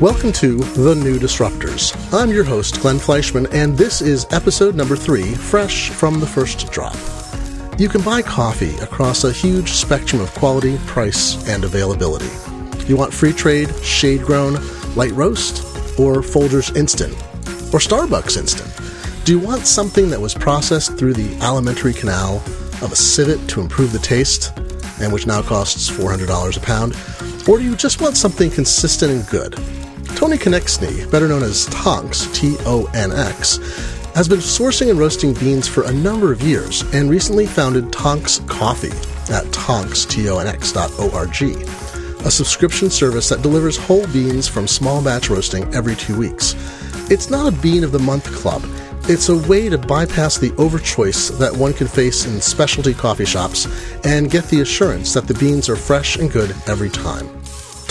Welcome to The New Disruptors. I'm your host, Glenn Fleishman, and this is episode number three, fresh from the first drop. You can buy coffee across a huge spectrum of quality, price, and availability. You want free trade, shade grown, light roast, or Folgers Instant, or Starbucks Instant? Do you want something that was processed through the alimentary canal of a civet to improve the taste, and which now costs $400 a pound? Or do you just want something consistent and good? Tony Konecny, better known as Tonx, T O N X, has been sourcing and roasting beans for a number of years and recently founded Tonx Coffee at tonx, T-O-N-X.org, a subscription service that delivers whole beans from small batch roasting every two weeks. It's not a Bean of the Month club. It's a way to bypass the overchoice that one can face in specialty coffee shops and get the assurance that the beans are fresh and good every time.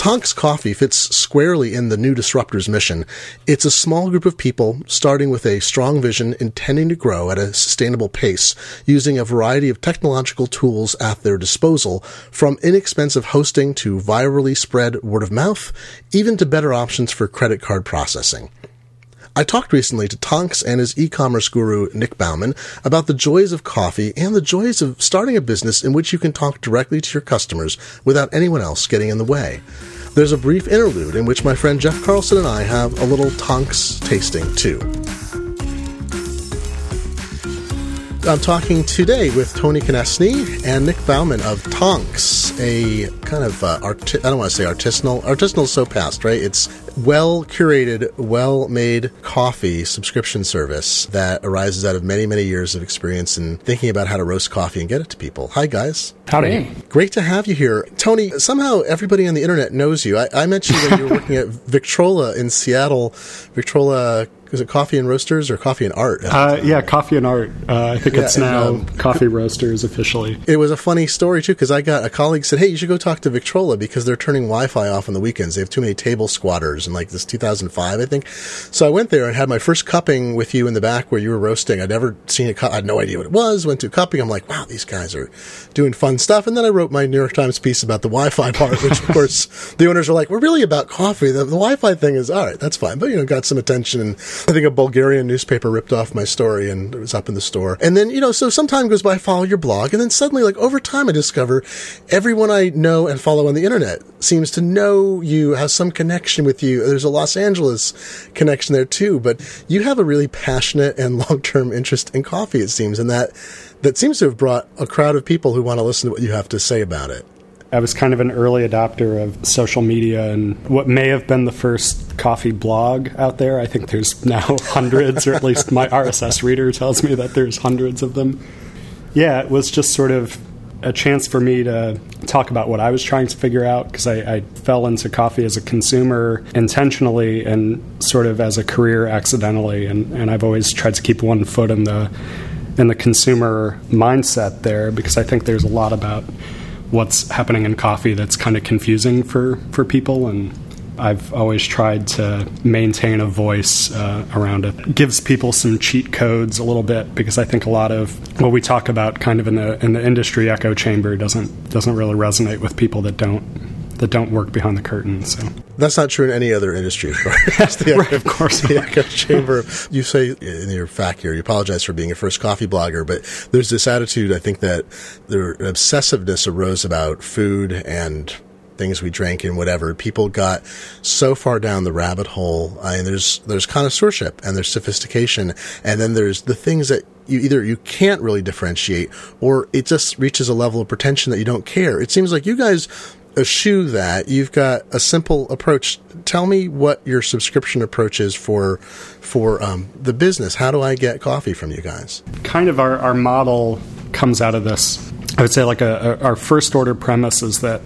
Tonx Coffee fits squarely in the New Disruptors mission. It's a small group of people starting with a strong vision intending to grow at a sustainable pace using a variety of technological tools at their disposal from inexpensive hosting to virally spread word of mouth, even to better options for credit card processing. I talked recently to Tonx and his e-commerce guru, Nik Bauman, about the joys of coffee and the joys of starting a business in which you can talk directly to your customers without anyone else getting in the way. There's a brief interlude in which my friend Jeff Carlson and I have a little Tonx tasting too. I'm talking today with Tony Konecny and Nik Bauman of Tonx, a kind of uh, arti- I don't want to say artisanal. Artisanal is so past, right? It's well curated, well made coffee subscription service that arises out of many, many years of experience in thinking about how to roast coffee and get it to people. Hi, guys. Howdy. Great to have you here. Tony, somehow everybody on the internet knows you. I, I met you when you were working at Victrola in Seattle. Victrola is it Coffee and Roasters or Coffee and Art? Uh, yeah, Coffee and Art. Uh, I think Yeah, it's and, now um, Coffee Roasters officially. It was a funny story too because I got a colleague said, "Hey, you should go talk to Victrola because they're turning Wi-Fi off on the weekends. They have too many table squatters." And like this 2005, I think. So I went there and had my first cupping with you in the back where you were roasting. I'd never seen a cup. I had no idea what it was. Went to cupping. I'm like, "Wow, these guys are doing fun stuff." And then I wrote my New York Times piece about the Wi-Fi part, which of course the owners were like, "We're really about coffee. The, the Wi-Fi thing is all right. That's fine." But you know, got some attention, and I think a Bulgarian newspaper ripped off my story and it was up in the store. And then you know, so some time goes by, I follow your blog, and then suddenly, like over time, I discover everyone I know and follow on the internet seems to know you, has some connection with you. There's a Los Angeles connection there too, but you have a really passionate and long-term interest in coffee. It seems, and that that seems to have brought a crowd of people who want to listen to what you have to say about it. I was kind of an early adopter of social media and what may have been the first coffee blog out there. I think there's now hundreds, or at least my RSS reader tells me that there's hundreds of them. Yeah, it was just sort of a chance for me to talk about what I was trying to figure out because I, I fell into coffee as a consumer intentionally and sort of as a career accidentally, and, and I've always tried to keep one foot in the in the consumer mindset there because I think there's a lot about what's happening in coffee that's kind of confusing for, for people and I've always tried to maintain a voice uh, around it. it. Gives people some cheat codes a little bit because I think a lot of what we talk about kind of in the in the industry echo chamber doesn't doesn't really resonate with people that don't that don't work behind the curtain. So That's not true in any other industry, of Right, of course The echo chamber. You say in your fact here, you apologize for being a first coffee blogger, but there's this attitude, I think, that the obsessiveness arose about food and things we drank and whatever. People got so far down the rabbit hole. I mean, there's there's connoisseurship and there's sophistication, and then there's the things that you either you can't really differentiate, or it just reaches a level of pretension that you don't care. It seems like you guys eschew that. You've got a simple approach. Tell me what your subscription approach is for for um, the business. How do I get coffee from you guys? kind of our, our model comes out of this. I would say like a, a, our first order premise is that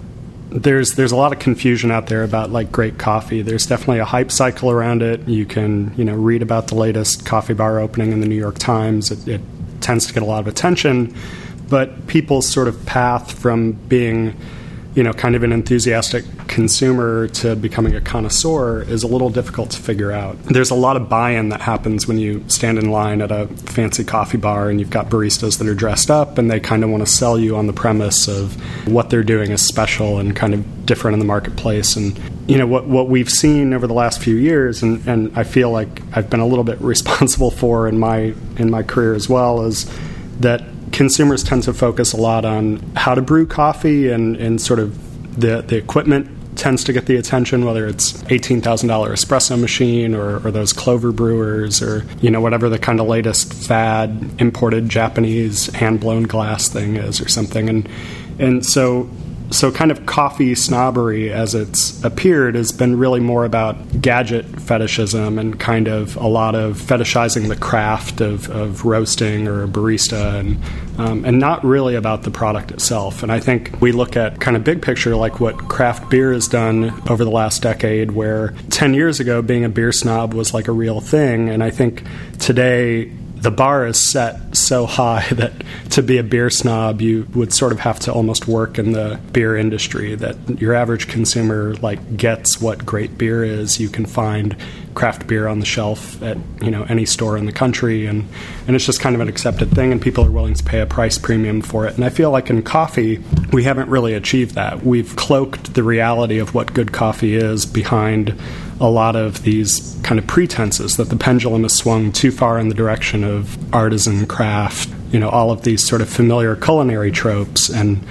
there's there's a lot of confusion out there about like great coffee. There's definitely a hype cycle around it. You can you know read about the latest coffee bar opening in the New York Times. It, it tends to get a lot of attention, but people's sort of path from being you know kind of an enthusiastic consumer to becoming a connoisseur is a little difficult to figure out. There's a lot of buy in that happens when you stand in line at a fancy coffee bar and you've got baristas that are dressed up and they kind of want to sell you on the premise of what they're doing is special and kind of different in the marketplace. And, you know, what, what we've seen over the last few years, and, and I feel like I've been a little bit responsible for in my, in my career as well, is that consumers tend to focus a lot on how to brew coffee and, and sort of the, the equipment tends to get the attention, whether it's $18,000 espresso machine or, or, those Clover brewers or, you know, whatever the kind of latest fad imported Japanese hand blown glass thing is or something. And, and so so kind of coffee snobbery as it's appeared has been really more about gadget fetishism and kind of a lot of fetishizing the craft of, of roasting or a barista and um, and not really about the product itself. And I think we look at kind of big picture like what craft beer has done over the last decade, where 10 years ago being a beer snob was like a real thing. And I think today the bar is set so high that to be a beer snob, you would sort of have to almost work in the beer industry. That your average consumer like gets what great beer is. You can find craft beer on the shelf at you know any store in the country, and and it's just kind of an accepted thing, and people are willing to pay a price premium for it. And I feel like in coffee, we haven't really achieved that. We've cloaked the reality of what good coffee is behind a lot of these kind of pretenses that the pendulum has swung too far in the direction of artisan craft, you know, all of these sort of familiar culinary tropes and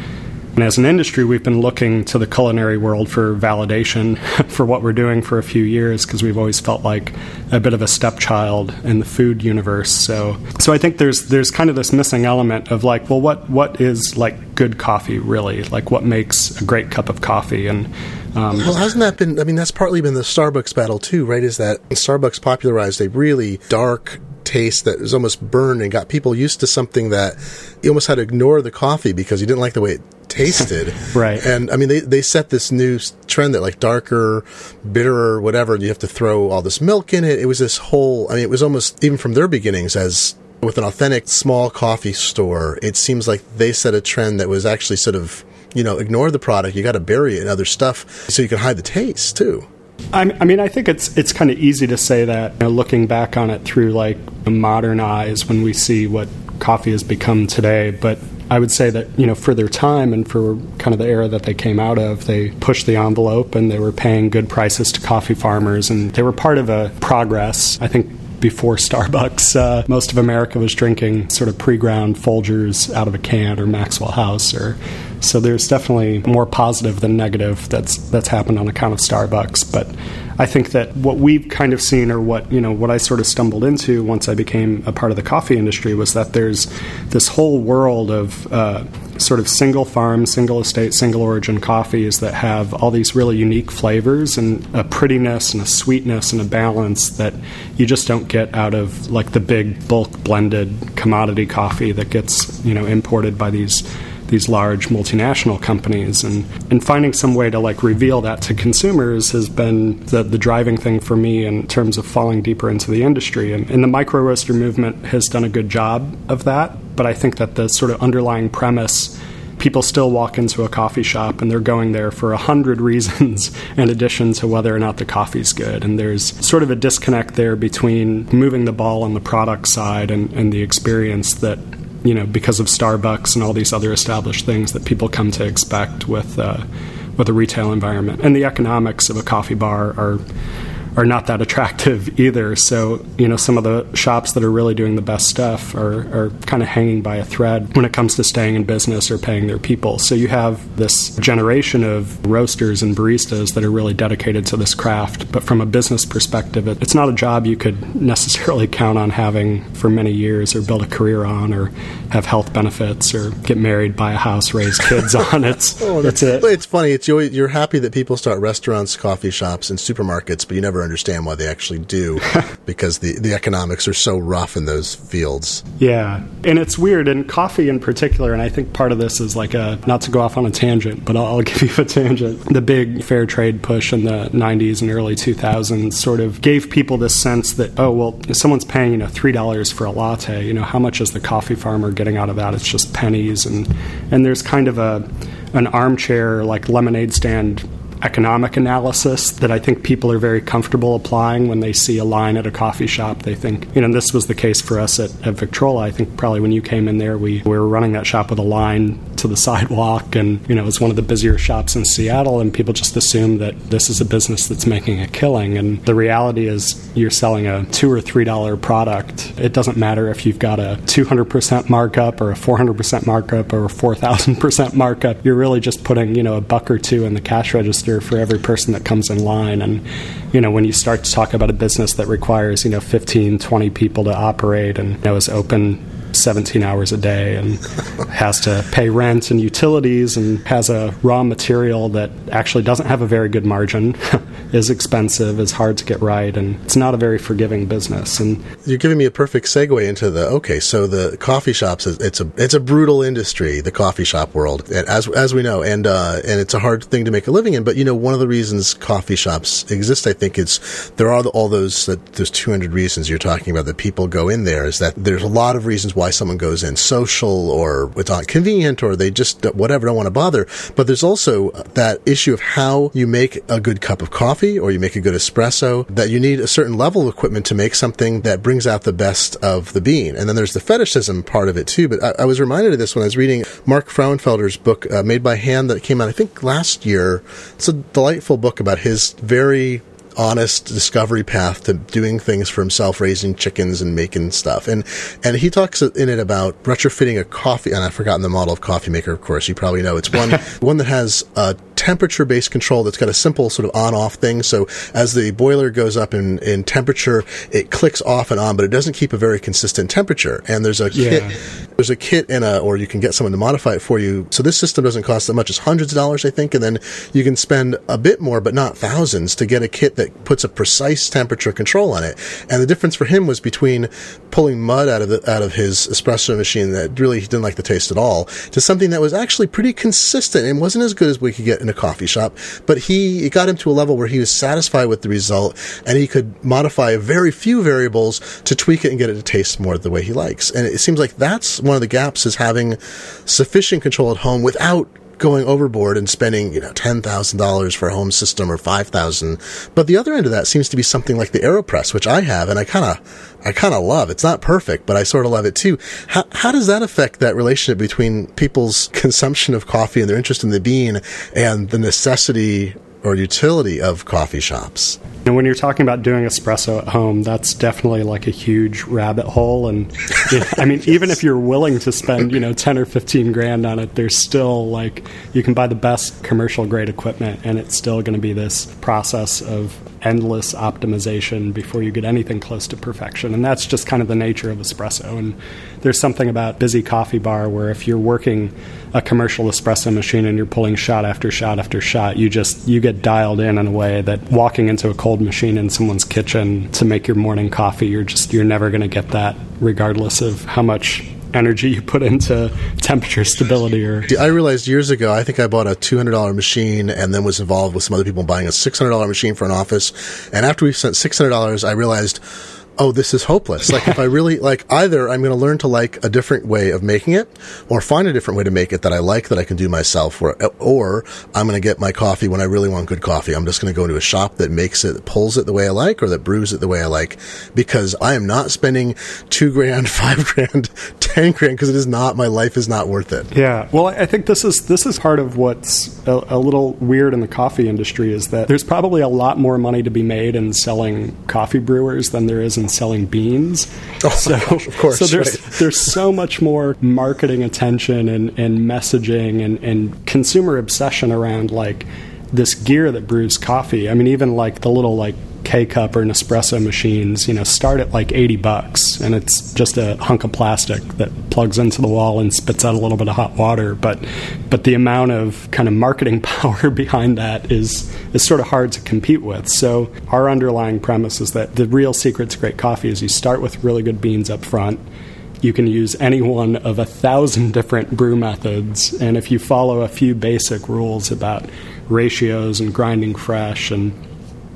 and as an industry, we've been looking to the culinary world for validation for what we're doing for a few years because we've always felt like a bit of a stepchild in the food universe. So, so I think there's there's kind of this missing element of like, well, what what is like good coffee really? Like, what makes a great cup of coffee? And um, well, hasn't that been? I mean, that's partly been the Starbucks battle too, right? Is that Starbucks popularized a really dark taste that was almost burned and got people used to something that you almost had to ignore the coffee because you didn't like the way it tasted. right. And I mean, they, they set this new trend that like darker, bitterer, whatever, you have to throw all this milk in it. It was this whole, I mean, it was almost even from their beginnings as with an authentic small coffee store, it seems like they set a trend that was actually sort of, you know, ignore the product. You got to bury it in other stuff so you can hide the taste too. I mean, I think it's it's kind of easy to say that you know, looking back on it through like modern eyes when we see what coffee has become today. But I would say that you know for their time and for kind of the era that they came out of, they pushed the envelope and they were paying good prices to coffee farmers, and they were part of a progress. I think before Starbucks, uh, most of America was drinking sort of pre-ground Folgers out of a can or Maxwell House, or so there's definitely more positive than negative that's that's happened on account of Starbucks. But I think that what we've kind of seen, or what you know, what I sort of stumbled into once I became a part of the coffee industry, was that there's this whole world of uh, sort of single farm, single estate, single origin coffees that have all these really unique flavors and a prettiness and a sweetness and a balance that you just don't get out of like the big bulk blended commodity coffee that gets you know imported by these these large multinational companies and, and finding some way to like reveal that to consumers has been the, the driving thing for me in terms of falling deeper into the industry and, and the micro roaster movement has done a good job of that but I think that the sort of underlying premise people still walk into a coffee shop and they're going there for a hundred reasons in addition to whether or not the coffee's good. And there's sort of a disconnect there between moving the ball on the product side and, and the experience that you know because of Starbucks and all these other established things that people come to expect with uh, with a retail environment. And the economics of a coffee bar are are not that attractive either. So, you know, some of the shops that are really doing the best stuff are, are kind of hanging by a thread when it comes to staying in business or paying their people. So, you have this generation of roasters and baristas that are really dedicated to this craft. But from a business perspective, it, it's not a job you could necessarily count on having for many years or build a career on or have health benefits or get married, buy a house, raise kids on. It's, oh, that's it. It's funny. It's, you're happy that people start restaurants, coffee shops, and supermarkets, but you never understand why they actually do because the, the economics are so rough in those fields. Yeah. And it's weird. And coffee in particular, and I think part of this is like a, not to go off on a tangent, but I'll, I'll give you a tangent. The big fair trade push in the 90s and early 2000s sort of gave people this sense that, oh, well, if someone's paying, you know, $3 for a latte, you know, how much is the coffee farmer getting out of that? It's just pennies. And, and there's kind of a, an armchair, like lemonade stand economic analysis that I think people are very comfortable applying when they see a line at a coffee shop. They think, you know, this was the case for us at, at Victrola. I think probably when you came in there, we, we were running that shop with a line to the sidewalk, and, you know, it was one of the busier shops in Seattle, and people just assume that this is a business that's making a killing. And the reality is, you're selling a two or three dollar product. It doesn't matter if you've got a 200% markup or a 400% markup or a 4,000% markup. You're really just putting, you know, a buck or two in the cash register for every person that comes in line. And, you know, when you start to talk about a business that requires, you know, 15, 20 people to operate and you know, is open 17 hours a day and has to pay rent and utilities and has a raw material that actually doesn't have a very good margin, is expensive, is hard to get right, and it's not a very forgiving business. And you're giving me a perfect segue into the okay. So the coffee shops, it's a it's a brutal industry, the coffee shop world, as as we know, and uh, and it's a hard thing to make a living in. But you know, one of the reasons coffee shops exist, I think, is there are all those that those 200 reasons you're talking about that people go in there. Is that there's a lot of reasons why why someone goes in social or it's not convenient or they just whatever don't want to bother. But there's also that issue of how you make a good cup of coffee or you make a good espresso that you need a certain level of equipment to make something that brings out the best of the bean. And then there's the fetishism part of it too. But I, I was reminded of this when I was reading Mark Frauenfelder's book, uh, Made by Hand, that came out, I think, last year. It's a delightful book about his very honest discovery path to doing things for himself, raising chickens and making stuff. And and he talks in it about retrofitting a coffee. And I've forgotten the model of coffee maker. Of course, you probably know it's one one that has a temperature based control that's got a simple sort of on off thing. So as the boiler goes up in in temperature, it clicks off and on, but it doesn't keep a very consistent temperature. And there's a yeah. kit there's a kit in a, or you can get someone to modify it for you. So this system doesn't cost that much as hundreds of dollars, I think, and then you can spend a bit more, but not thousands, to get a kit that puts a precise temperature control on it. And the difference for him was between pulling mud out of the, out of his espresso machine that really he didn't like the taste at all to something that was actually pretty consistent and wasn't as good as we could get in a coffee shop. But he, it got him to a level where he was satisfied with the result and he could modify very few variables to tweak it and get it to taste more the way he likes. And it seems like that's one of the gaps is having sufficient control at home without going overboard and spending you know ten thousand dollars for a home system or five thousand. But the other end of that seems to be something like the Aeropress, which I have, and I kind of I kind of love. It's not perfect, but I sort of love it too. How how does that affect that relationship between people's consumption of coffee and their interest in the bean and the necessity or utility of coffee shops? And when you're talking about doing espresso at home, that's definitely like a huge rabbit hole. And you know, I mean, yes. even if you're willing to spend, you know, 10 or 15 grand on it, there's still like, you can buy the best commercial grade equipment and it's still going to be this process of endless optimization before you get anything close to perfection. And that's just kind of the nature of espresso. And there's something about busy coffee bar where if you're working a commercial espresso machine and you're pulling shot after shot after shot, you just you get dialed in in a way that walking into a cold machine in someone's kitchen to make your morning coffee, you're just you're never going to get that regardless of how much energy you put into temperature stability or I realized years ago I think I bought a $200 machine and then was involved with some other people buying a $600 machine for an office. And after we spent $600 I realized oh, this is hopeless. Like if I really like either I'm going to learn to like a different way of making it or find a different way to make it that I like that I can do myself or, or I'm going to get my coffee when I really want good coffee. I'm just going to go to a shop that makes it, pulls it the way I like or that brews it the way I like because I am not spending two grand, five grand, grand because it is not, my life is not worth it. Yeah. Well, I think this is, this is part of what's a, a little weird in the coffee industry is that there's probably a lot more money to be made in selling coffee brewers than there is in selling beans. Oh, so, gosh, of course. So there's right. there's so much more marketing attention and, and messaging and, and consumer obsession around like this gear that brews coffee. I mean, even like the little like K cup or Nespresso machines, you know, start at like 80 bucks and it's just a hunk of plastic that plugs into the wall and spits out a little bit of hot water. But, but the amount of kind of marketing power behind that is, is sort of hard to compete with. So our underlying premise is that the real secret to great coffee is you start with really good beans up front. You can use any one of a thousand different brew methods. And if you follow a few basic rules about ratios and grinding fresh and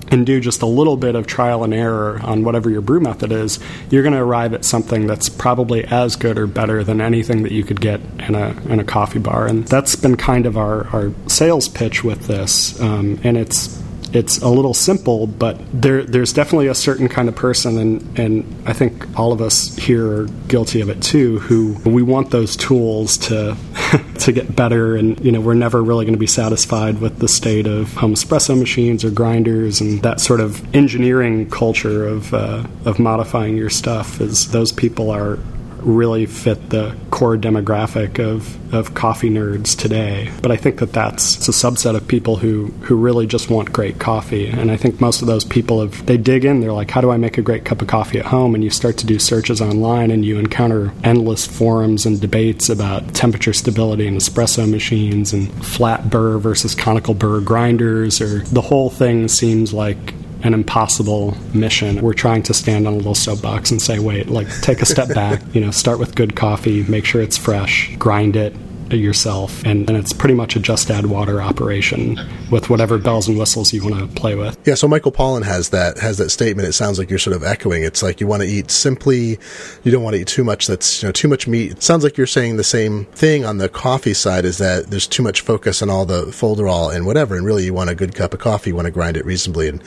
and do just a little bit of trial and error on whatever your brew method is, you're going to arrive at something that's probably as good or better than anything that you could get in a in a coffee bar. And that's been kind of our, our sales pitch with this. Um, and it's it's a little simple, but there, there's definitely a certain kind of person, and, and I think all of us here are guilty of it too, who we want those tools to to get better, and you know we're never really going to be satisfied with the state of home espresso machines or grinders, and that sort of engineering culture of uh, of modifying your stuff. Is those people are really fit the core demographic of, of coffee nerds today. But I think that that's a subset of people who, who really just want great coffee. And I think most of those people have, they dig in, they're like, how do I make a great cup of coffee at home? And you start to do searches online and you encounter endless forums and debates about temperature stability and espresso machines and flat burr versus conical burr grinders, or the whole thing seems like an impossible mission. We're trying to stand on a little soapbox and say, wait, like take a step back, you know, start with good coffee, make sure it's fresh, grind it yourself, and, it's pretty much a just add water operation with whatever bells and whistles you want to play with. Yeah, so Michael Pollan has that has that statement. It sounds like you're sort of echoing. It's like you want to eat simply, you don't want to eat too much that's you know too much meat. It sounds like you're saying the same thing on the coffee side is that there's too much focus on all the folderol and whatever, and really you want a good cup of coffee, you want to grind it reasonably and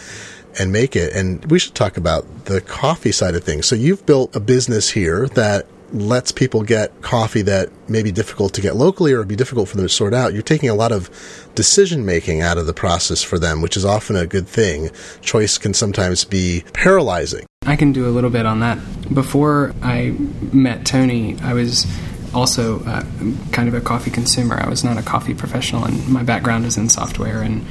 and make it. And we should talk about the coffee side of things. So you've built a business here that lets people get coffee that may be difficult to get locally or be difficult for them to sort out. You're taking a lot of decision making out of the process for them, which is often a good thing. Choice can sometimes be paralyzing. I can do a little bit on that. Before I met Tony, I was also uh, kind of a coffee consumer. I was not a coffee professional, and my background is in software and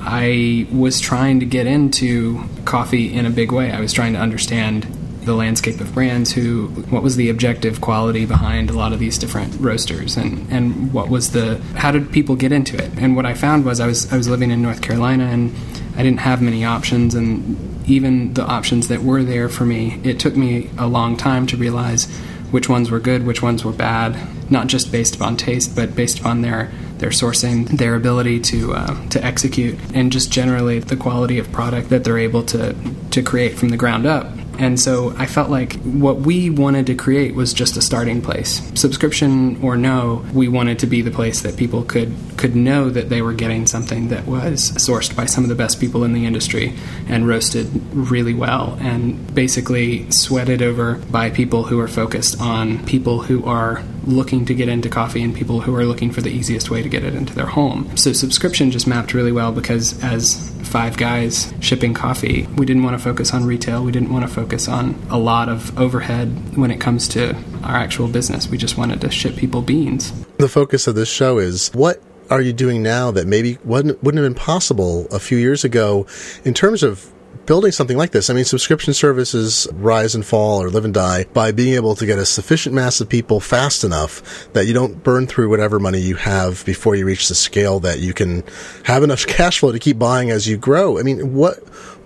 I was trying to get into coffee in a big way. I was trying to understand the landscape of brands who what was the objective quality behind a lot of these different roasters and and what was the how did people get into it and what I found was I was I was living in North Carolina and I didn't have many options and even the options that were there for me it took me a long time to realize which ones were good which ones were bad not just based upon taste but based upon their their sourcing, their ability to uh, to execute, and just generally the quality of product that they're able to to create from the ground up. And so I felt like what we wanted to create was just a starting place. Subscription or no, we wanted to be the place that people could could know that they were getting something that was sourced by some of the best people in the industry and roasted really well and basically sweated over by people who are focused on people who are looking to get into coffee and people who are looking for the easiest way to get it into their home. So subscription just mapped really well because as five guys shipping coffee, we didn't want to focus on retail. We didn't want to focus on a lot of overhead when it comes to our actual business. We just wanted to ship people beans. The focus of this show is what are you doing now that maybe wouldn't, wouldn't have been possible a few years ago in terms of building something like this, I mean, subscription services rise and fall or live and die by being able to get a sufficient mass of people fast enough that you don't burn through whatever money you have before you reach the scale that you can have enough cash flow to keep buying as you grow. I mean, what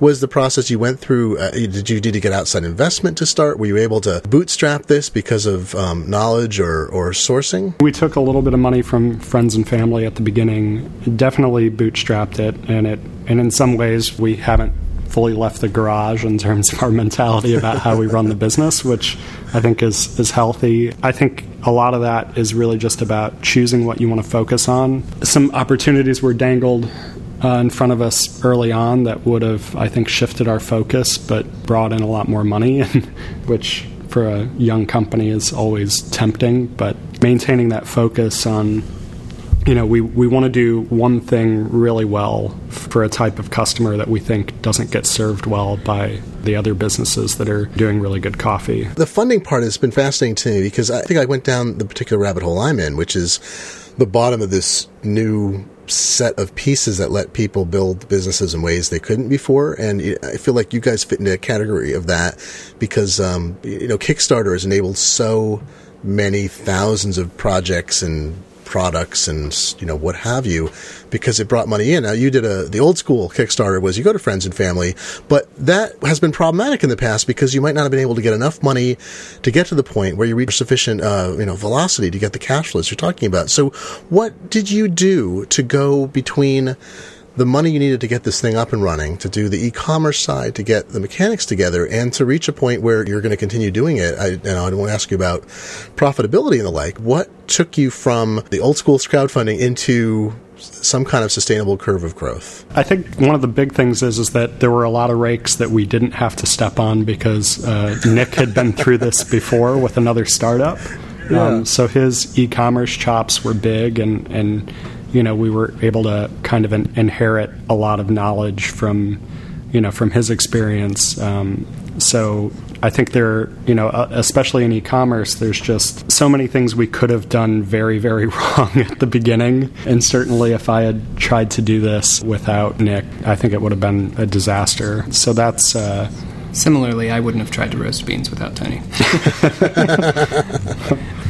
was the process you went through? Uh, did you need to get outside investment to start? Were you able to bootstrap this because of um, knowledge or, or sourcing? We took a little bit of money from friends and family at the beginning. Definitely bootstrapped it, and it and in some ways we haven't fully left the garage in terms of our mentality about how we run the business, which I think is is healthy. I think a lot of that is really just about choosing what you want to focus on. Some opportunities were dangled uh, in front of us early on that would have, I think, shifted our focus, but brought in a lot more money, which for a young company is always tempting. But maintaining that focus on you know, we, we want to do one thing really well for a type of customer that we think doesn't get served well by the other businesses that are doing really good coffee. The funding part has been fascinating to me because I think I went down the particular rabbit hole I'm in, which is the bottom of this new set of pieces that let people build businesses in ways they couldn't before. And I feel like you guys fit into a category of that because, um, you know, Kickstarter has enabled so many thousands of projects and products and you know what have you because it brought money in. Now you did a the old school Kickstarter was you go to friends and family, but that has been problematic in the past because you might not have been able to get enough money to get to the point where you reach sufficient uh, you know velocity to get the cash flows you're talking about. So what did you do to go between the money you needed to get this thing up and running, to do the e-commerce side, to get the mechanics together, and to reach a point where you're going to continue doing it. I, and I want to ask you about profitability and the like. What took you from the old school crowdfunding into some kind of sustainable curve of growth. I think one of the big things is is that there were a lot of rakes that we didn't have to step on because uh, Nik had been through this before with another startup. Yeah. Um, so his e-commerce chops were big, and and you know we were able to kind of in, inherit a lot of knowledge from you know from his experience. Um, so I think there, you know, uh, especially in e-commerce, there's just so many things we could have done very, very wrong at the beginning. And certainly, if I had tried to do this without Nik, I think it would have been a disaster. So that's. Uh, Similarly, I wouldn't have tried to roast beans without Tony.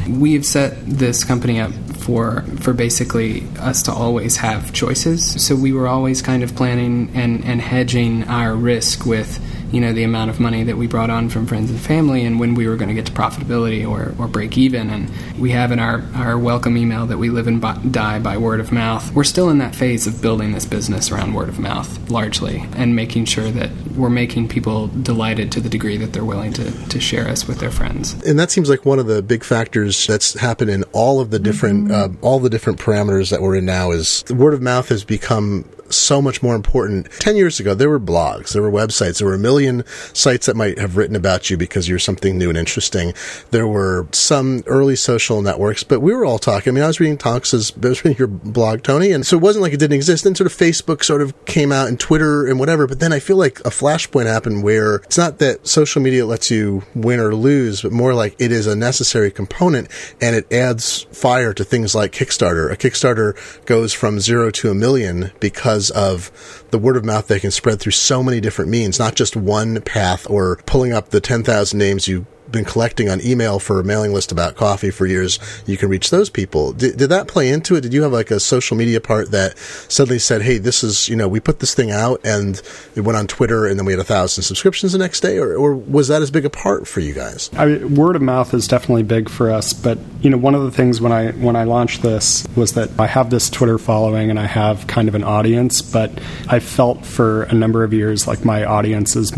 We've set this company up for for basically us to always have choices. So we were always kind of planning and, and hedging our risk with you know the amount of money that we brought on from friends and family and when we were going to get to profitability or, or break even and we have in our, our welcome email that we live and die by word of mouth we're still in that phase of building this business around word of mouth largely and making sure that we're making people delighted to the degree that they're willing to, to share us with their friends and that seems like one of the big factors that's happened in all of the different mm-hmm. uh, all the different parameters that we're in now is the word of mouth has become so much more important. 10 years ago, there were blogs, there were websites, there were a million sites that might have written about you because you're something new and interesting. There were some early social networks, but we were all talking. I mean, I was reading Tonx's, I was reading your blog, Tony, and so it wasn't like it didn't exist. Then sort of Facebook sort of came out and Twitter and whatever, but then I feel like a flashpoint happened where it's not that social media lets you win or lose, but more like it is a necessary component and it adds fire to things like Kickstarter. A Kickstarter goes from zero to a million because because of the word of mouth they can spread through so many different means, not just one path or pulling up the 10,000 names you been collecting on email for a mailing list about coffee for years, you can reach those people. Did, did that play into it? Did you have like a social media part that suddenly said, "Hey, this is you know we put this thing out and it went on Twitter and then we had a thousand subscriptions the next day," or, or was that as big a part for you guys? I mean, word of mouth is definitely big for us, but you know one of the things when I when I launched this was that I have this Twitter following and I have kind of an audience, but I felt for a number of years like my audience is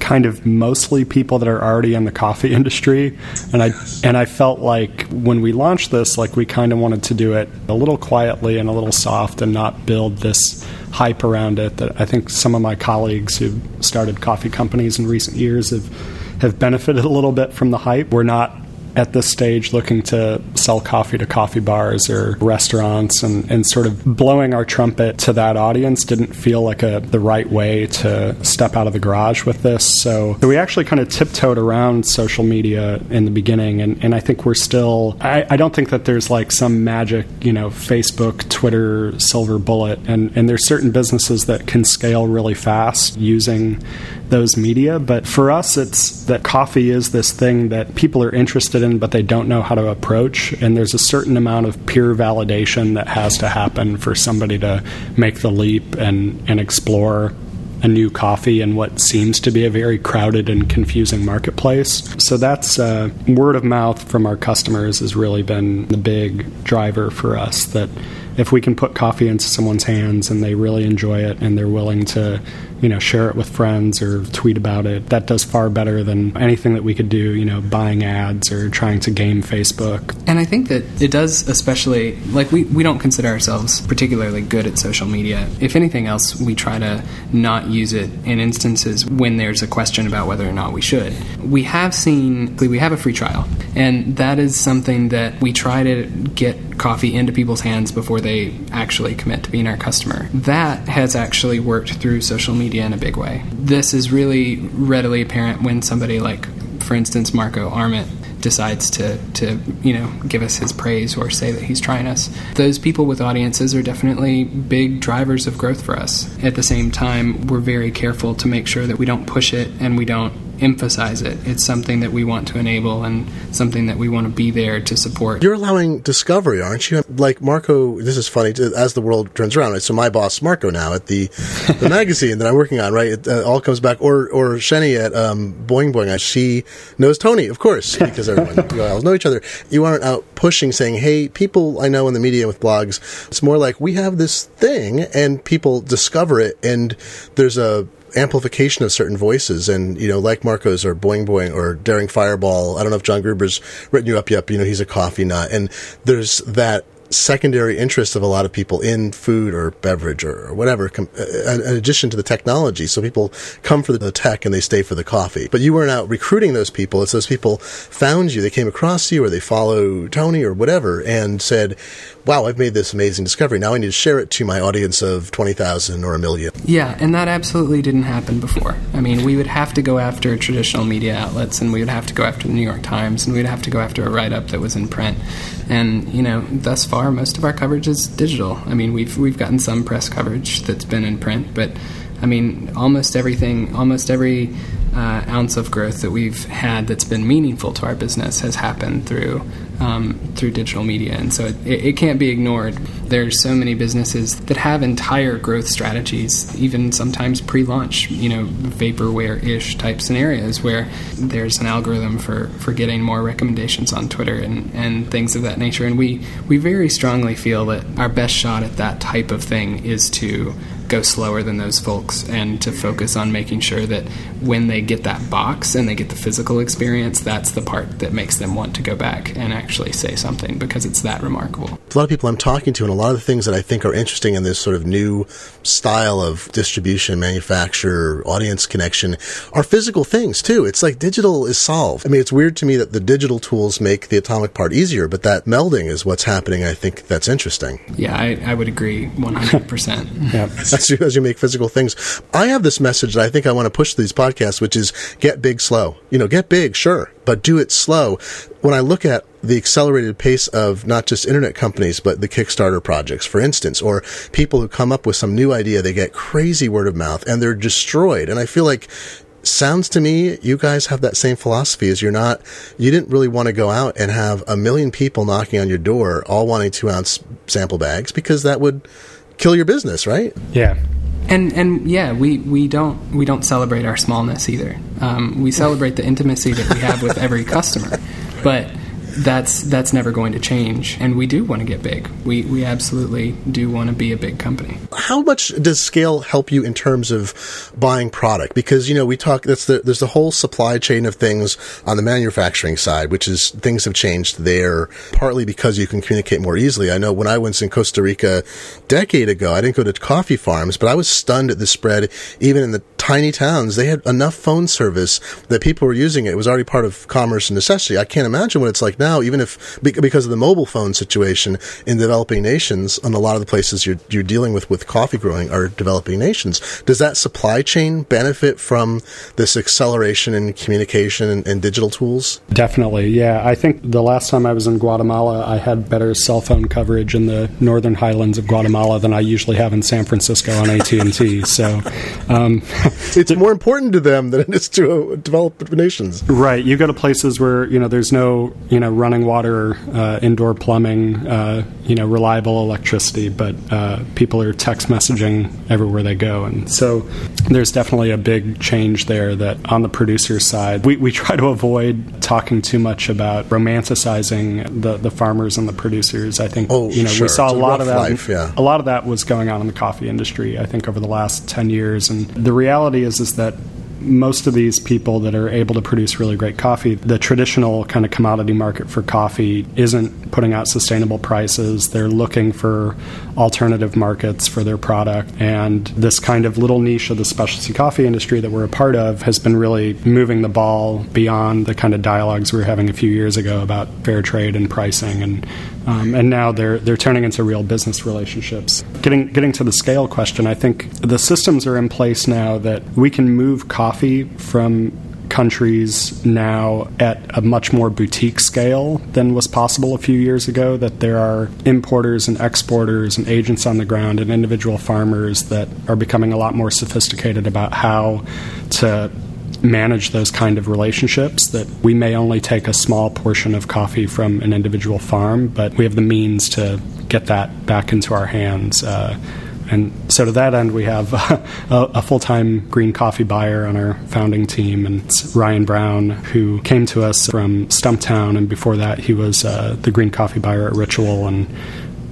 kind of mostly people that are already in the coffee industry and I and I felt like when we launched this like we kind of wanted to do it a little quietly and a little soft and not build this hype around it that I think some of my colleagues who started coffee companies in recent years have have benefited a little bit from the hype. We're not at this stage looking to sell coffee to coffee bars or restaurants and, and sort of blowing our trumpet to that audience didn't feel like a, the right way to step out of the garage with this. So, so we actually kind of tiptoed around social media in the beginning, and, and I think we're still, I, I don't think that there's like some magic, you know, Facebook, Twitter, silver bullet, and, and there's certain businesses that can scale really fast using those media. But for us, it's that coffee is this thing that people are interested in, but they don't know how to approach. And there's a certain amount of peer validation that has to happen for somebody to make the leap and, and explore a new coffee in what seems to be a very crowded and confusing marketplace. So that's uh, word of mouth from our customers has really been the big driver for us that if we can put coffee into someone's hands and they really enjoy it and they're willing to you know share it with friends or tweet about it. That does far better than anything that we could do you know buying ads or trying to game facebook. And i think that it does especially like we, we don't consider ourselves particularly good at social media. If anything else we try to not use it in instances when there's a question about whether or not we should. We have seen we have a free trial and that is something that we try to get coffee into people's hands before they actually commit to being our customer. That has actually worked through social media media in a big way. This is really readily apparent when somebody like, for instance, Marco Arment decides to, to you know give us his praise or say that he's trying us. Those people with audiences are definitely big drivers of growth for us. At the same time, we're very careful to make sure that we don't push it and we don't emphasize it. It's something that we want to enable and something that we want to be there to support. You're allowing discovery, aren't you? Like Marco, this is funny. As the world turns around, right? So my boss Marco now at the the magazine that I'm working on, right? It uh, all comes back. Or or Xeni at um, Boing Boing. She knows Tony, of course, because everyone you all know each other. You aren't out pushing, saying, "Hey, people I know in the media with blogs." It's more like we have this thing, and people discover it, and there's a amplification of certain voices and you know like marco's or boing boing or daring fireball i don't know if john gruber's written you up yet but you know he's a coffee nut and there's that secondary interest of a lot of people in food or beverage or whatever, uh, in addition to the technology. So people come for the tech and they stay for the coffee. But you weren't out recruiting those people. It's those people found you, they came across you, or they follow Tony or whatever, and said, wow, I've made this amazing discovery. Now I need to share it to my audience of 20,000 or a million. Yeah, and that absolutely didn't happen before. I mean, we would have to go after traditional media outlets and we would have to go after the New York Times and we'd have to go after a write up that was in print. And, you know, thus far, most of our coverage is digital. I mean, we've, we've gotten some press coverage that's been in print, but I mean, almost everything, almost every uh, ounce of growth that we've had that's been meaningful to our business has happened through um, through digital media, and so it, it, can't be ignored. There's so many businesses that have entire growth strategies, even sometimes pre-launch, you know, vaporware-ish type scenarios where there's an algorithm for, for getting more recommendations on Twitter and, and things of that nature. And we we very strongly feel that our best shot at that type of thing is to go slower than those folks and to focus on making sure that when they get that box and they get the physical experience, that's the part that makes them want to go back and actually say something because it's that remarkable. A lot of people I'm talking to, and a lot of the things that I think are interesting in this sort of new style of distribution, manufacture, audience connection are physical things too. It's like digital is solved. I mean, it's weird to me that the digital tools make the atomic part easier, but that melding is what's happening. I think that's interesting. Yeah, I, I would agree 100%. yeah as you, as you make physical things. I have this message that I think I want to push to these podcasts, which is get big slow. You know, get big, sure, but do it slow. When I look at the accelerated pace of not just internet companies, but the Kickstarter projects, for instance, or people who come up with some new idea, they get crazy word of mouth and they're destroyed. And I feel like sounds to me you guys have that same philosophy as you're not you didn't really want to go out and have a million people knocking on your door all wanting two ounce sample bags because that would kill your business, right? Yeah. And and yeah, we, we don't we don't celebrate our smallness either. Um, we celebrate the intimacy that we have with every customer, but that's that's never going to change. And we do want to get big. We we absolutely do want to be a big company. How much does scale help you in terms of buying product? Because you know we talk that's the there's the whole supply chain of things on the manufacturing side which is things have changed there partly because you can communicate more easily. I know when i was in costa rica a decade ago i didn't go to coffee farms but i was stunned at the spread even in the tiny towns. They had enough phone service that people were using it. It was already part of commerce and necessity. I can't imagine what it's like now, even if because of the mobile phone situation in developing nations, and a lot of the places you're, you're dealing with with coffee growing are developing nations. Does that supply chain benefit from this acceleration in communication and, and digital tools? Definitely, yeah. I think the last time I was in Guatemala, I had better cell phone coverage in the northern highlands of Guatemala than I usually have in San Francisco on AT and T. So, um, it's more important to them than it is to uh, developed nations. Right. You go to places where you know there's no you know running water, uh, indoor plumbing, uh, you know, reliable electricity, but uh, people are text messaging everywhere they go. And so there's definitely a big change there that on the producer side, we, we try to avoid talking too much about romanticizing the, the farmers and the producers. I think, oh, you know, sure. we saw it's a lot of that. Life, yeah. A lot of that was going on in the coffee industry, I think, over the last 10 years. And the reality is, is that most of these people that are able to produce really great coffee, the traditional kind of commodity market for coffee isn't putting out sustainable prices. They're looking for alternative markets for their product. And this kind of little niche of the specialty coffee industry that we're a part of has been really moving the ball beyond the kind of dialogues we were having a few years ago about fair trade and pricing and um, and now they're they're turning into real business relationships. Getting getting to the scale question, I think the systems are in place now that we can move coffee from countries now at a much more boutique scale than was possible a few years ago. That there are importers and exporters and agents on the ground and individual farmers that are becoming a lot more sophisticated about how to manage those kind of relationships that we may only take a small portion of coffee from an individual farm, but we have the means to get that back into our hands. Uh, and so to that end, we have a, a full time green coffee buyer on our founding team, and it's Ryan Brown, who came to us from Stumptown, and before that, he was uh, the green coffee buyer at Ritual. And,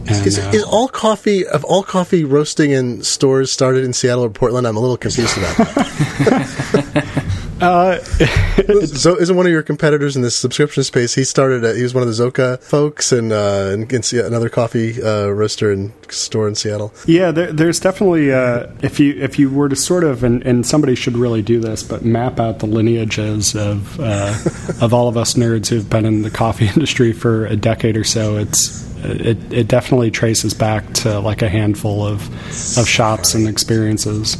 and is, uh, is, all coffee of all coffee roasting in stores started in Seattle or Portland? I'm a little confused about that. Uh, so isn't one of your competitors in this subscription space? He started. At, he was one of the Zoka folks, and, uh, and, and another coffee uh, roaster and store in Seattle. Yeah, there, there's definitely uh, if you if you were to sort of and, and, somebody should really do this, but map out the lineages of uh, of all of us nerds who've been in the coffee industry for a decade or so. It's it, it definitely traces back to like a handful of of shops and experiences.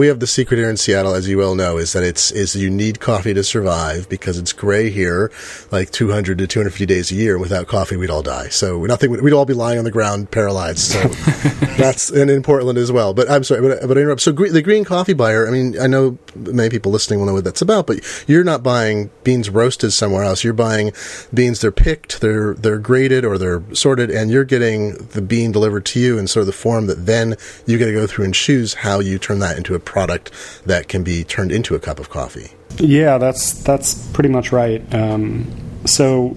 We have the secret here in Seattle, as you well know, is that it's is you need coffee to survive because it's gray here, like 200 to 250 days a year. Without coffee, we'd all die. So nothing. We'd all be lying on the ground, paralyzed. So that's and in Portland as well. But I'm sorry, but, but I interrupt. So the green coffee buyer. I mean, I know many people listening will know what that's about, but you're not buying beans roasted somewhere else. You're buying beans. They're picked, they're they're graded or they're sorted, and you're getting the bean delivered to you in sort of the form that then you got to go through and choose how you turn that into a product that can be turned into a cup of coffee. Yeah, that's that's pretty much right. Um, so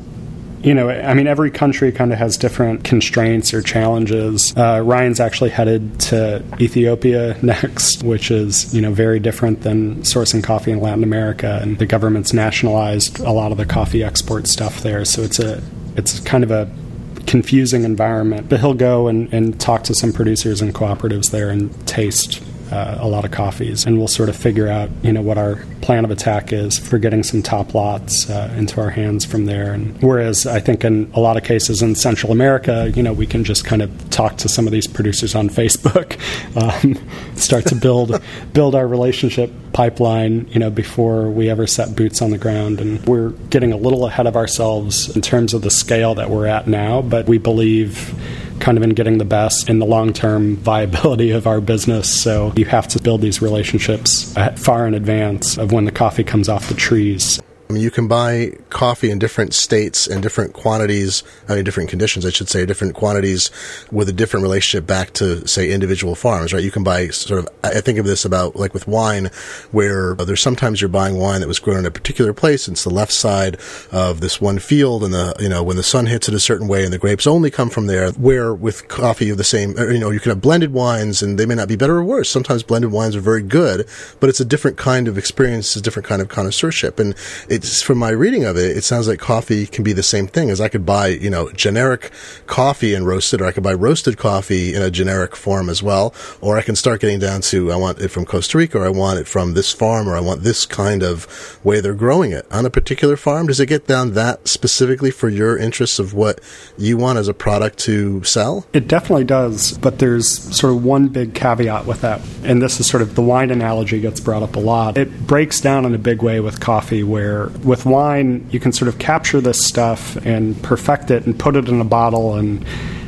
you know, I mean, every country kind of has different constraints or challenges. Uh, Ryan's actually headed to Ethiopia next, which is, you know, very different than sourcing coffee in Latin America. And the government's nationalized a lot of the coffee export stuff there. So it's a, it's kind of a confusing environment. But he'll go and, and talk to some producers and cooperatives there and taste uh, a lot of coffees, and we'll sort of figure out you know what our plan of attack is for getting some top lots uh, into our hands from there. And whereas I think in a lot of cases in Central America, you know, we can just kind of talk to some of these producers on Facebook, um, start to build build our relationship pipeline, you know, before we ever set boots on the ground. And we're getting a little ahead of ourselves in terms of the scale that we're at now, but we believe kind of in getting the best in the long term viability of our business. So you have to build these relationships far in advance of when the coffee comes off the trees. I mean, you can buy coffee in different states and different quantities, I mean, different conditions, I should say, different quantities with a different relationship back to, say, individual farms, right? You can buy sort of, I think of this about like with wine, where uh, there's sometimes you're buying wine that was grown in a particular place. It's the left side of this one field and the, you know, when the sun hits it a certain way and the grapes only come from there, where with coffee of the same, you know, you can have blended wines and they may not be better or worse. Sometimes blended wines are very good, but it's a different kind of experience, it's a different kind of connoisseurship. And it from my reading of it, it sounds like coffee can be the same thing as I could buy, you know, generic coffee and roast it, or I could buy roasted coffee in a generic form as well, or I can start getting down to I want it from Costa Rica, or I want it from this farm, or I want this kind of way they're growing it on a particular farm. Does it get down that specifically for your interests of what you want as a product to sell? It definitely does, but there's sort of one big caveat with that, and this is sort of the wine analogy gets brought up a lot. It breaks down in a big way with coffee where with wine, you can sort of capture this stuff and perfect it and put it in a bottle. And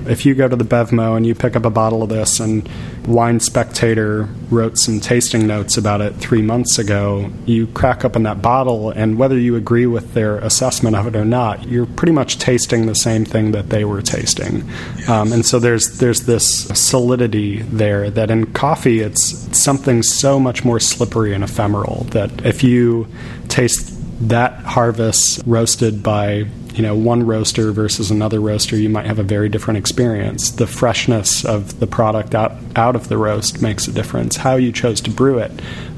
if you go to the Bevmo and you pick up a bottle of this, and Wine Spectator wrote some tasting notes about it three months ago, you crack open that bottle, and whether you agree with their assessment of it or not, you're pretty much tasting the same thing that they were tasting. Yes. Um, and so there's there's this solidity there that in coffee, it's something so much more slippery and ephemeral that if you taste that harvest roasted by you know one roaster versus another roaster you might have a very different experience. The freshness of the product out, out of the roast makes a difference. How you chose to brew it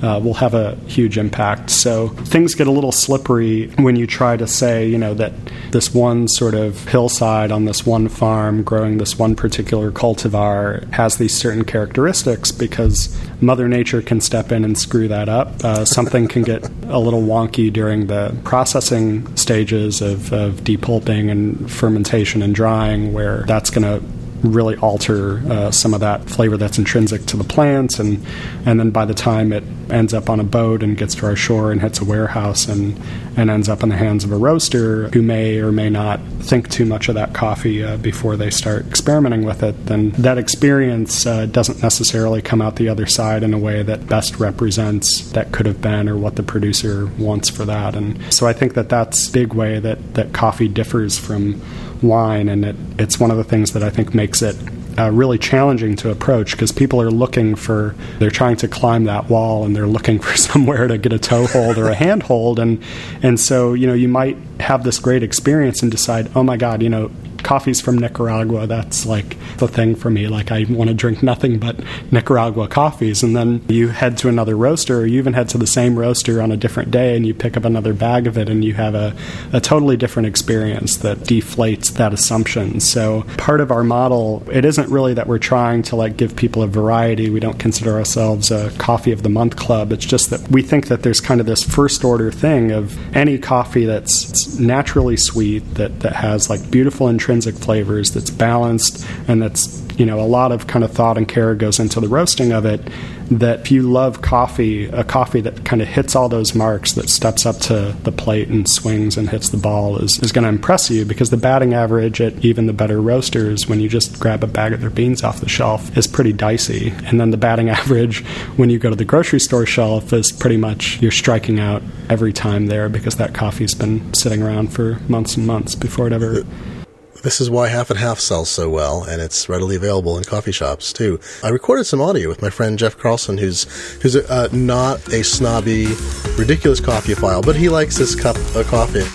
uh, will have a huge impact. So things get a little slippery when you try to say you know that this one sort of hillside on this one farm growing this one particular cultivar has these certain characteristics because Mother Nature can step in and screw that up. Uh, something can get a little wonky during the processing stages of, of depulping and fermentation and drying, where that's going to really alter uh, some of that flavor that's intrinsic to the plants, and and then by the time it ends up on a boat and gets to our shore and hits a warehouse and and ends up in the hands of a roaster who may or may not think too much of that coffee uh, before they start experimenting with it, then that experience uh, doesn't necessarily come out the other side in a way that best represents that could have been or what the producer wants for that. And so I think that that's a big way that that coffee differs from wine, and it, it's one of the things that I think makes it uh, really challenging to approach because people are looking for they're trying to climb that wall and they're looking for somewhere to get a toe hold or a hand hold and and so you know you might have this great experience and decide oh my god you know coffee's from Nicaragua. That's like the thing for me. Like I want to drink nothing but Nicaragua coffees. And then you head to another roaster, or you even head to the same roaster on a different day, and you pick up another bag of it, and you have a, a totally different experience that deflates that assumption. So part of our model, it isn't really that we're trying to like give people a variety. We don't consider ourselves a coffee of the month club. It's just that we think that there's kind of this first order thing of any coffee that's naturally sweet that that has like beautiful and intrinsic flavors, that's balanced, and that's you know a lot of kind of thought and care goes into the roasting of it. That if you love coffee, a coffee that kind of hits all those marks, that steps up to the plate and swings and hits the ball, is, is going to impress you because the batting average at even the better roasters, when you just grab a bag of their beans off the shelf, is pretty dicey. And then the batting average when you go to the grocery store shelf is pretty much you're striking out every time there because that coffee's been sitting around for months and months before it ever this is why Half and Half sells so well, and it's readily available in coffee shops too. I recorded some audio with my friend Jeff Carlson, who's who's uh, not a snobby, ridiculous coffeeophile, but he likes his cup of coffee.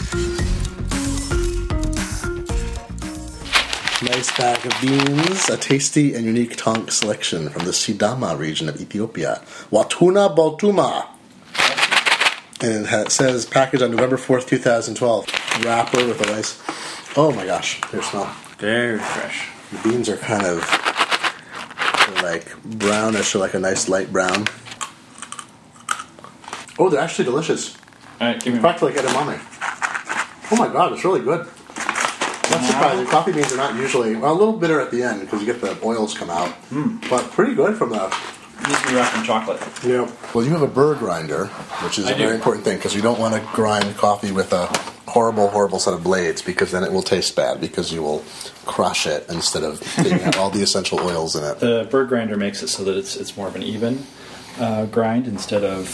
Nice bag of beans, a tasty and unique Tonx selection from the Sidama region of Ethiopia. Watuna Baltuma. And it says packaged on November 4th, 2012. Wrapper with a nice Oh my gosh, they smell. Very fresh. The beans are kind of like brownish, or like a nice light brown. Oh, they're actually delicious. All right, give me Practically like edamame. Oh my god, it's really good. That's surprising. Coffee beans are not usually well, a little bitter at the end because you get the oils come out, Hmm. but pretty good from the. Needs to be wrapped in chocolate. Yeah. Well, you have a burr grinder, which is I a very important thing because you don't want to grind coffee with a horrible, horrible set of blades because then it will taste bad because you will crush it instead of taking out all the essential oils in it. The burr grinder makes it so that it's it's more of an even uh, grind instead of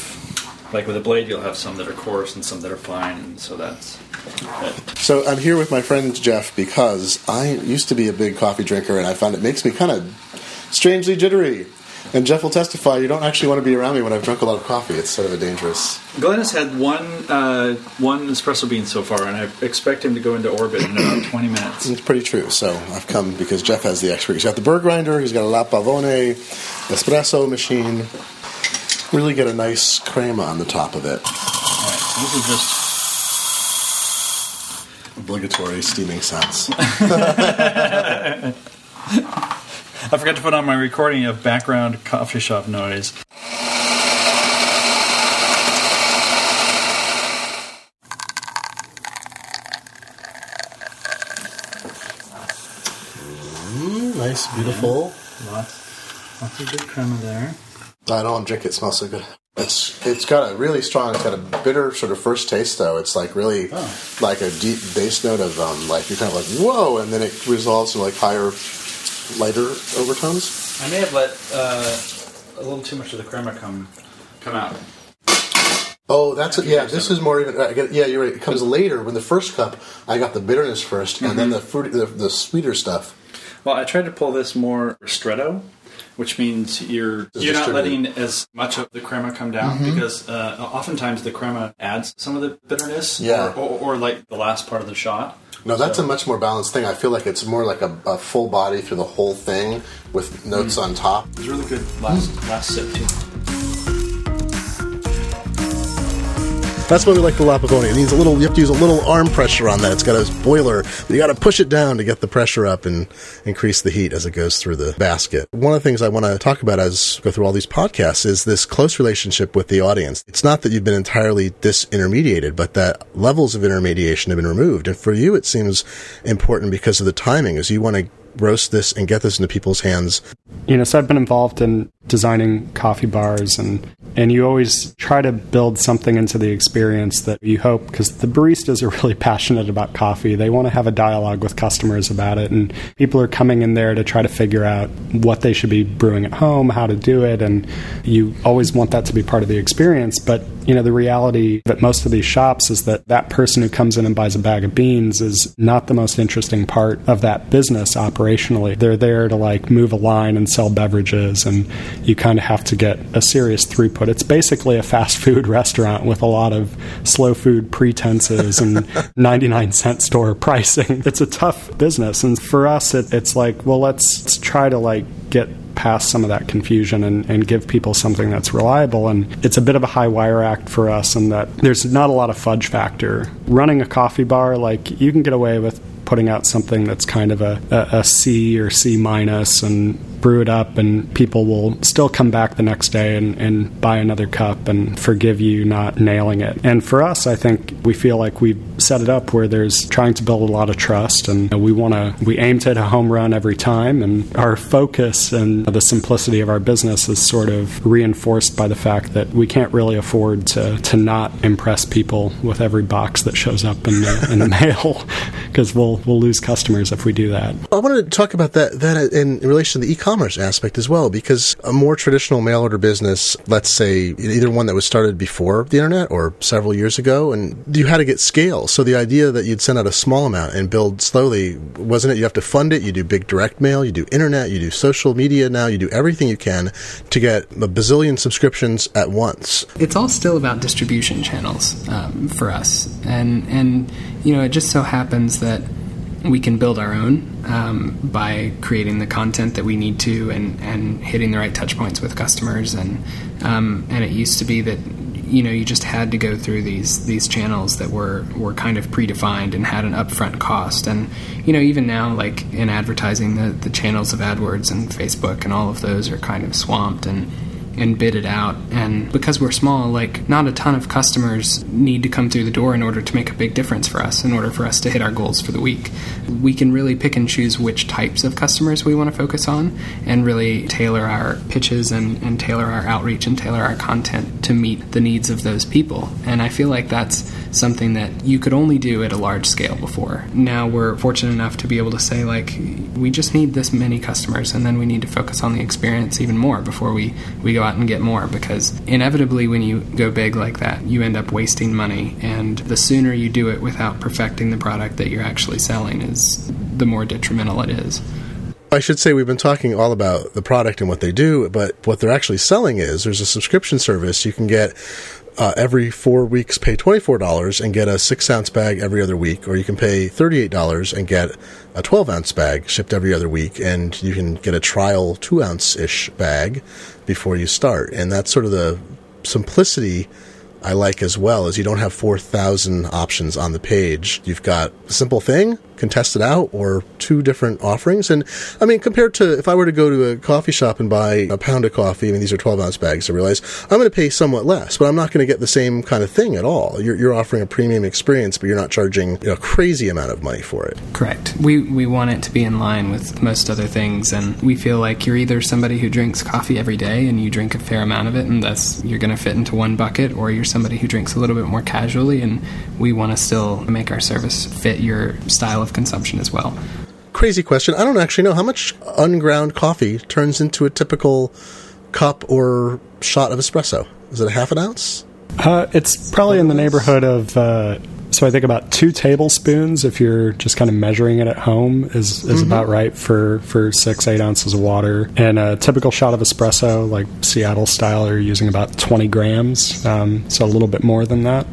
like with a blade. You'll have some that are coarse and some that are fine, and so that's. That. So I'm here with my friend Jeff because I used to be a big coffee drinker and I found it makes me kind of strangely jittery. And Jeff will testify you don't actually want to be around me when I've drunk a lot of coffee. It's sort of a dangerous. Glenn has had one uh, one espresso bean so far, and I expect him to go into orbit in about 20 minutes. It's pretty true. So I've come because Jeff has the expert. He's got the burr grinder. He's got a La Pavoni espresso machine. Really get a nice crema on the top of it. All right, so this is just Obligatory steaming sounds. I forgot to put on my recording of background coffee shop noise. nice, beautiful. Lots, lots of good crema there. I don't drink it. It smells so good. It's it's got a really strong. It's got a bitter sort of first taste though. It's like really like a deep bass note of um like you're kind of like whoa, and then it resolves to like higher, lighter overtones. I may have let uh, a little too much of the crema come come out. Oh, that's it. Yeah, this is more even. I get, yeah, you're right. It comes later. When the first cup, I got the bitterness 1st and then the fruity, the, the sweeter stuff. Well, I tried to pull this more ristretto, which means you're you're not letting as much of the crema come down because uh, oftentimes the crema adds some of the bitterness, Yeah. or, or, or like the last part of the shot. No, that's So- a much more balanced thing. I feel like it's more like a, a full body through the whole thing with notes hmm. on top. It's really good last last sip too. That's why we like the La Pavoni. It needs a little. You have to use a little arm pressure on that. It's got a boiler. But you got to push it down to get the pressure up and increase the heat as it goes through the basket. One of the things I want to talk about as we go through all these podcasts is this close relationship with the audience. It's not that you've been entirely disintermediated, but that levels of intermediation have been removed. And for you, it seems important because of the timing, as you want to roast this and get this into people's hands? You know, so I've been involved in designing coffee bars and and you always try to build something into the experience that you hope because the baristas are really passionate about coffee. They want to have a dialogue with customers about it and people are coming in there to try to figure out what they should be brewing at home how to do it and you always want that to be part of the experience. But you know the reality that most of these shops is that that person who comes in and buys a bag of beans is not the most interesting part of that business operationally. They're there to like move a line and sell beverages and you kind of have to get a serious throughput. It's basically a fast food restaurant with a lot of slow food pretenses and 99 cent store pricing. It's a tough business. And for us, it, it's like, well, let's, let's try to like get past some of that confusion and, and, give people something that's reliable. And it's a bit of a high wire act for us in that there's not a lot of fudge factor. Running a coffee bar, like you can get away with putting out something that's kind of a, a, a C or C minus and brew it up, and people will still come back the next day and, and buy another cup and forgive you not nailing it. And for us, I think we feel like we've set it up where there's trying to build a lot of trust, and we want to, we aim to hit a home run every time, and our focus and the simplicity of our business is sort of reinforced by the fact that we can't really afford to, to not impress people with every box that shows up in the, in the mail because we'll, we'll lose customers if we do that. I wanted to talk about that, that in relation to the e e-commerce aspect as well, because a more traditional mail order business, let's say either one that was started before the internet or several years ago, and you had to get scale. So the idea that you'd send out a small amount and build slowly, wasn't it? You have to fund it. You do big direct mail, you do internet, you do social media now, you do everything you can to get a bazillion subscriptions at once. It's all still about distribution channels um, for us, and and you know it just so happens that we can build our own um, by creating the content that we need to and, and hitting the right touch points with customers. And um, and it used to be that you know you just had to go through these these channels that were were kind of predefined and had an upfront cost. And you know even now like in advertising the the channels of AdWords and Facebook and all of those are kind of swamped. And and bid it out. And because we're small, like not a ton of customers need to come through the door in order to make a big difference for us, in order for us to hit our goals for the week. We can really pick and choose which types of customers we want to focus on and really tailor our pitches and, and tailor our outreach and tailor our content to meet the needs of those people. And I feel like that's something that you could only do at a large scale before. Now we're fortunate enough to be able to say, like, we just need this many customers, and then we need to focus on the experience even more before we, we go out and get more. Because inevitably, when you go big like that, you end up wasting money, and the sooner you do it without perfecting the product that you're actually selling, is the more detrimental it is. I should say we've been talking all about the product and what they do, but what they're actually selling is there's a subscription service you can get uh, every four weeks pay $24 and get a six ounce bag every other week, or you can pay $38 and get a 12 ounce bag shipped every other week, and you can get a trial two ounce ish bag before you start. And that's sort of the simplicity I like as well, is you don't have 4,000 options on the page. You've got a simple thing, can test it out or two different offerings. And I mean, compared to if I were to go to a coffee shop and buy a pound of coffee, I mean, these are 12 ounce bags, I realize I'm going to pay somewhat less, but I'm not going to get the same kind of thing at all. You're, you're offering a premium experience, but you're not charging you know, a crazy amount of money for it. Correct. We, we want it to be in line with most other things. And we feel like you're either somebody who drinks coffee every day and you drink a fair amount of it, and thus you're going to fit into one bucket, or you're somebody who drinks a little bit more casually, and we want to still make our service fit your style of of consumption as well. Crazy question. I don't actually know how much unground coffee turns into a typical cup or shot of espresso. Is it a half an ounce? Uh, it's probably in the neighborhood of. Uh, so I think about two tablespoons, if you're just kind of measuring it at home, is, is mm-hmm. about right for, for six, eight ounces of water. And a typical shot of espresso, like Seattle style, you're using about 20 grams, um, so a little bit more than that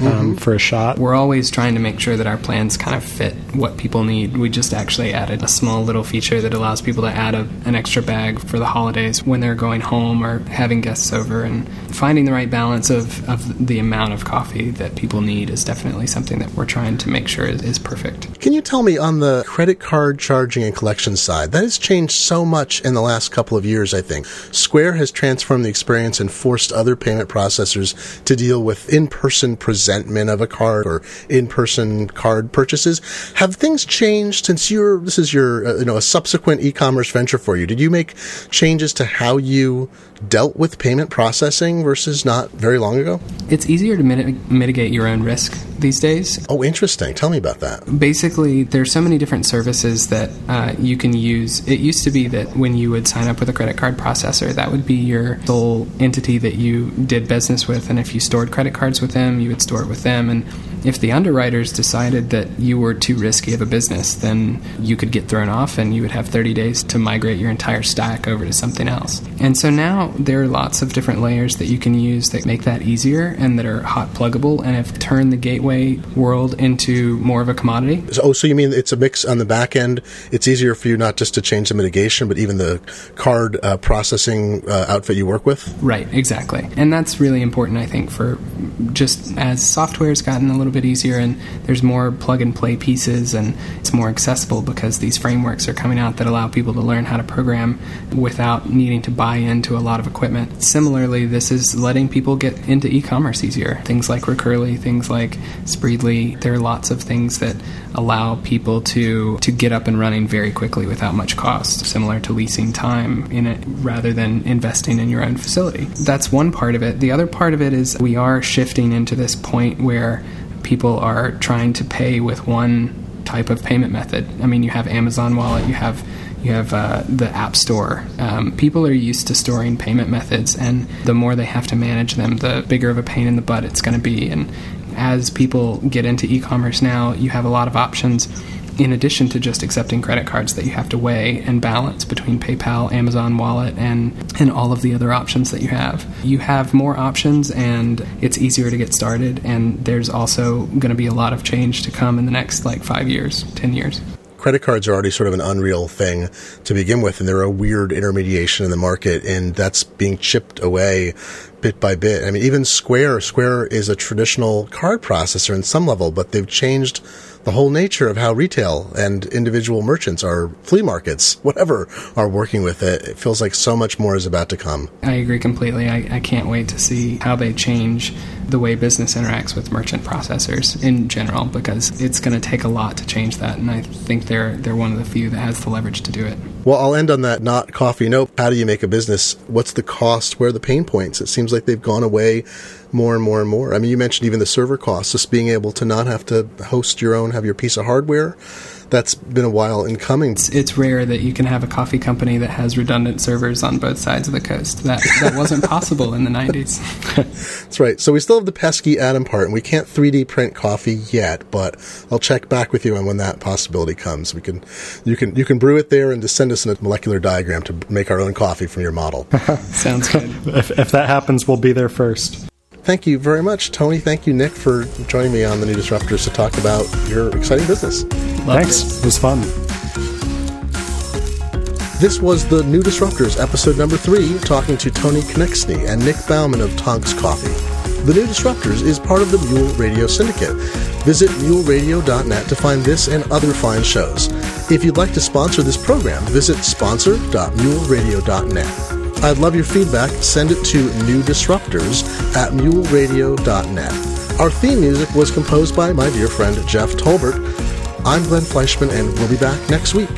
um, mm-hmm. for a shot. We're always trying to make sure that our plans kind of fit what people need. We just actually added a small little feature that allows people to add a, an extra bag for the holidays when they're going home or having guests over. And finding the right balance of, of the amount of coffee that people need is definitely something that we're trying to make sure is, is perfect. Can you tell me on the credit card charging and collection side, that has changed so much in the last couple of years, I think. Square has transformed the experience and forced other payment processors to deal with in person present presentment of a card or in-person card purchases. Have things changed since you're this is your uh, you know a subsequent e-commerce venture for you? Did you make changes to how you dealt with payment processing versus not very long ago? It's easier to mit- mitigate your own risk these days. Oh, interesting. Tell me about that. Basically, there's so many different services that uh, you can use. It used to be that when you would sign up with a credit card processor, that would be your sole entity that you did business with, and if you stored credit cards with them, you would store it with them. And if the underwriters decided that you were too risky of a business, then you could get thrown off, and you would have 30 days to migrate your entire stack over to something else. And so now there are lots of different layers that you can use that make that easier and that are hot pluggable and have turned the gateway world into more of a commodity. Oh, so you mean it's a mix on the back end? It's easier for you not just to change the mitigation, but even the card uh, processing uh, outfit you work with? Right, exactly. And that's really important, I think, for just as software's gotten a little bit easier and there's more plug and play pieces and it's more accessible because these frameworks are coming out that allow people to learn how to program without needing to buy into a lot of equipment. Similarly, this is letting people get into e commerce easier. Things like Recurly, things like Spreedly, there are lots of things that allow people to, to get up and running very quickly without much cost, similar to leasing time in it rather than investing in your own facility. That's one part of it. The other part of it is we are shifting into this point where people are trying to pay with one type of payment method. I mean, you have Amazon Wallet, you have you have uh, the App Store. Um, people are used to storing payment methods, and the more they have to manage them, the bigger of a pain in the butt it's going to be. And as people get into e-commerce now, you have a lot of options in addition to just accepting credit cards that you have to weigh and balance between PayPal, Amazon Wallet, and and all of the other options that you have. You have more options, and it's easier to get started. And there's also going to be a lot of change to come in the next like five years, ten years credit cards are already sort of an unreal thing to begin with, and they're a weird intermediation in the market, and that's being chipped away bit by bit. I mean, even Square, Square is a traditional card processor in some level, but they've changed the whole nature of how retail and individual merchants are flea markets, whatever, are working with it. It feels like so much more is about to come. I agree completely. I, I can't wait to see how they change the way business interacts with merchant processors in general because it's going to take a lot to change that and I think they're they're one of the few that has the leverage to do it. Well, I'll end on that not coffee note. How do you make a business? What's the cost? Where are the pain points? It seems like they've gone away more and more and more. I mean, you mentioned even the server costs, just being able to not have to host your own, have your piece of hardware that's been a while in coming. It's, it's, rare that you can have a coffee company that has redundant servers on both sides of the coast. That that wasn't possible in the 90s. that's right. So we still have the pesky atom part, and we can't 3D print coffee yet. But I'll check back with you on when that possibility comes. We can, you can, you can brew it there and just send us a molecular diagram to make our own coffee from your model. Sounds good. if, if that happens, we'll be there first thank you very much, Tony. Thank you, Nik, for joining me on the New Disruptors to talk about your exciting business. Thanks. It. it was fun. This was the New Disruptors, episode number three, talking to Tony Konecny and Nik Bauman of Tonx Coffee. The New Disruptors is part of the Mule Radio Syndicate. Visit muleradio.net to find this and other fine shows. If you'd like to sponsor this program, visit sponsor.muleradio.net. I'd love your feedback. Send it to newdisruptors at muleradio.net. Our theme music was composed by my dear friend Jeff Tolbert. I'm Glenn Fleishman, and we'll be back next week.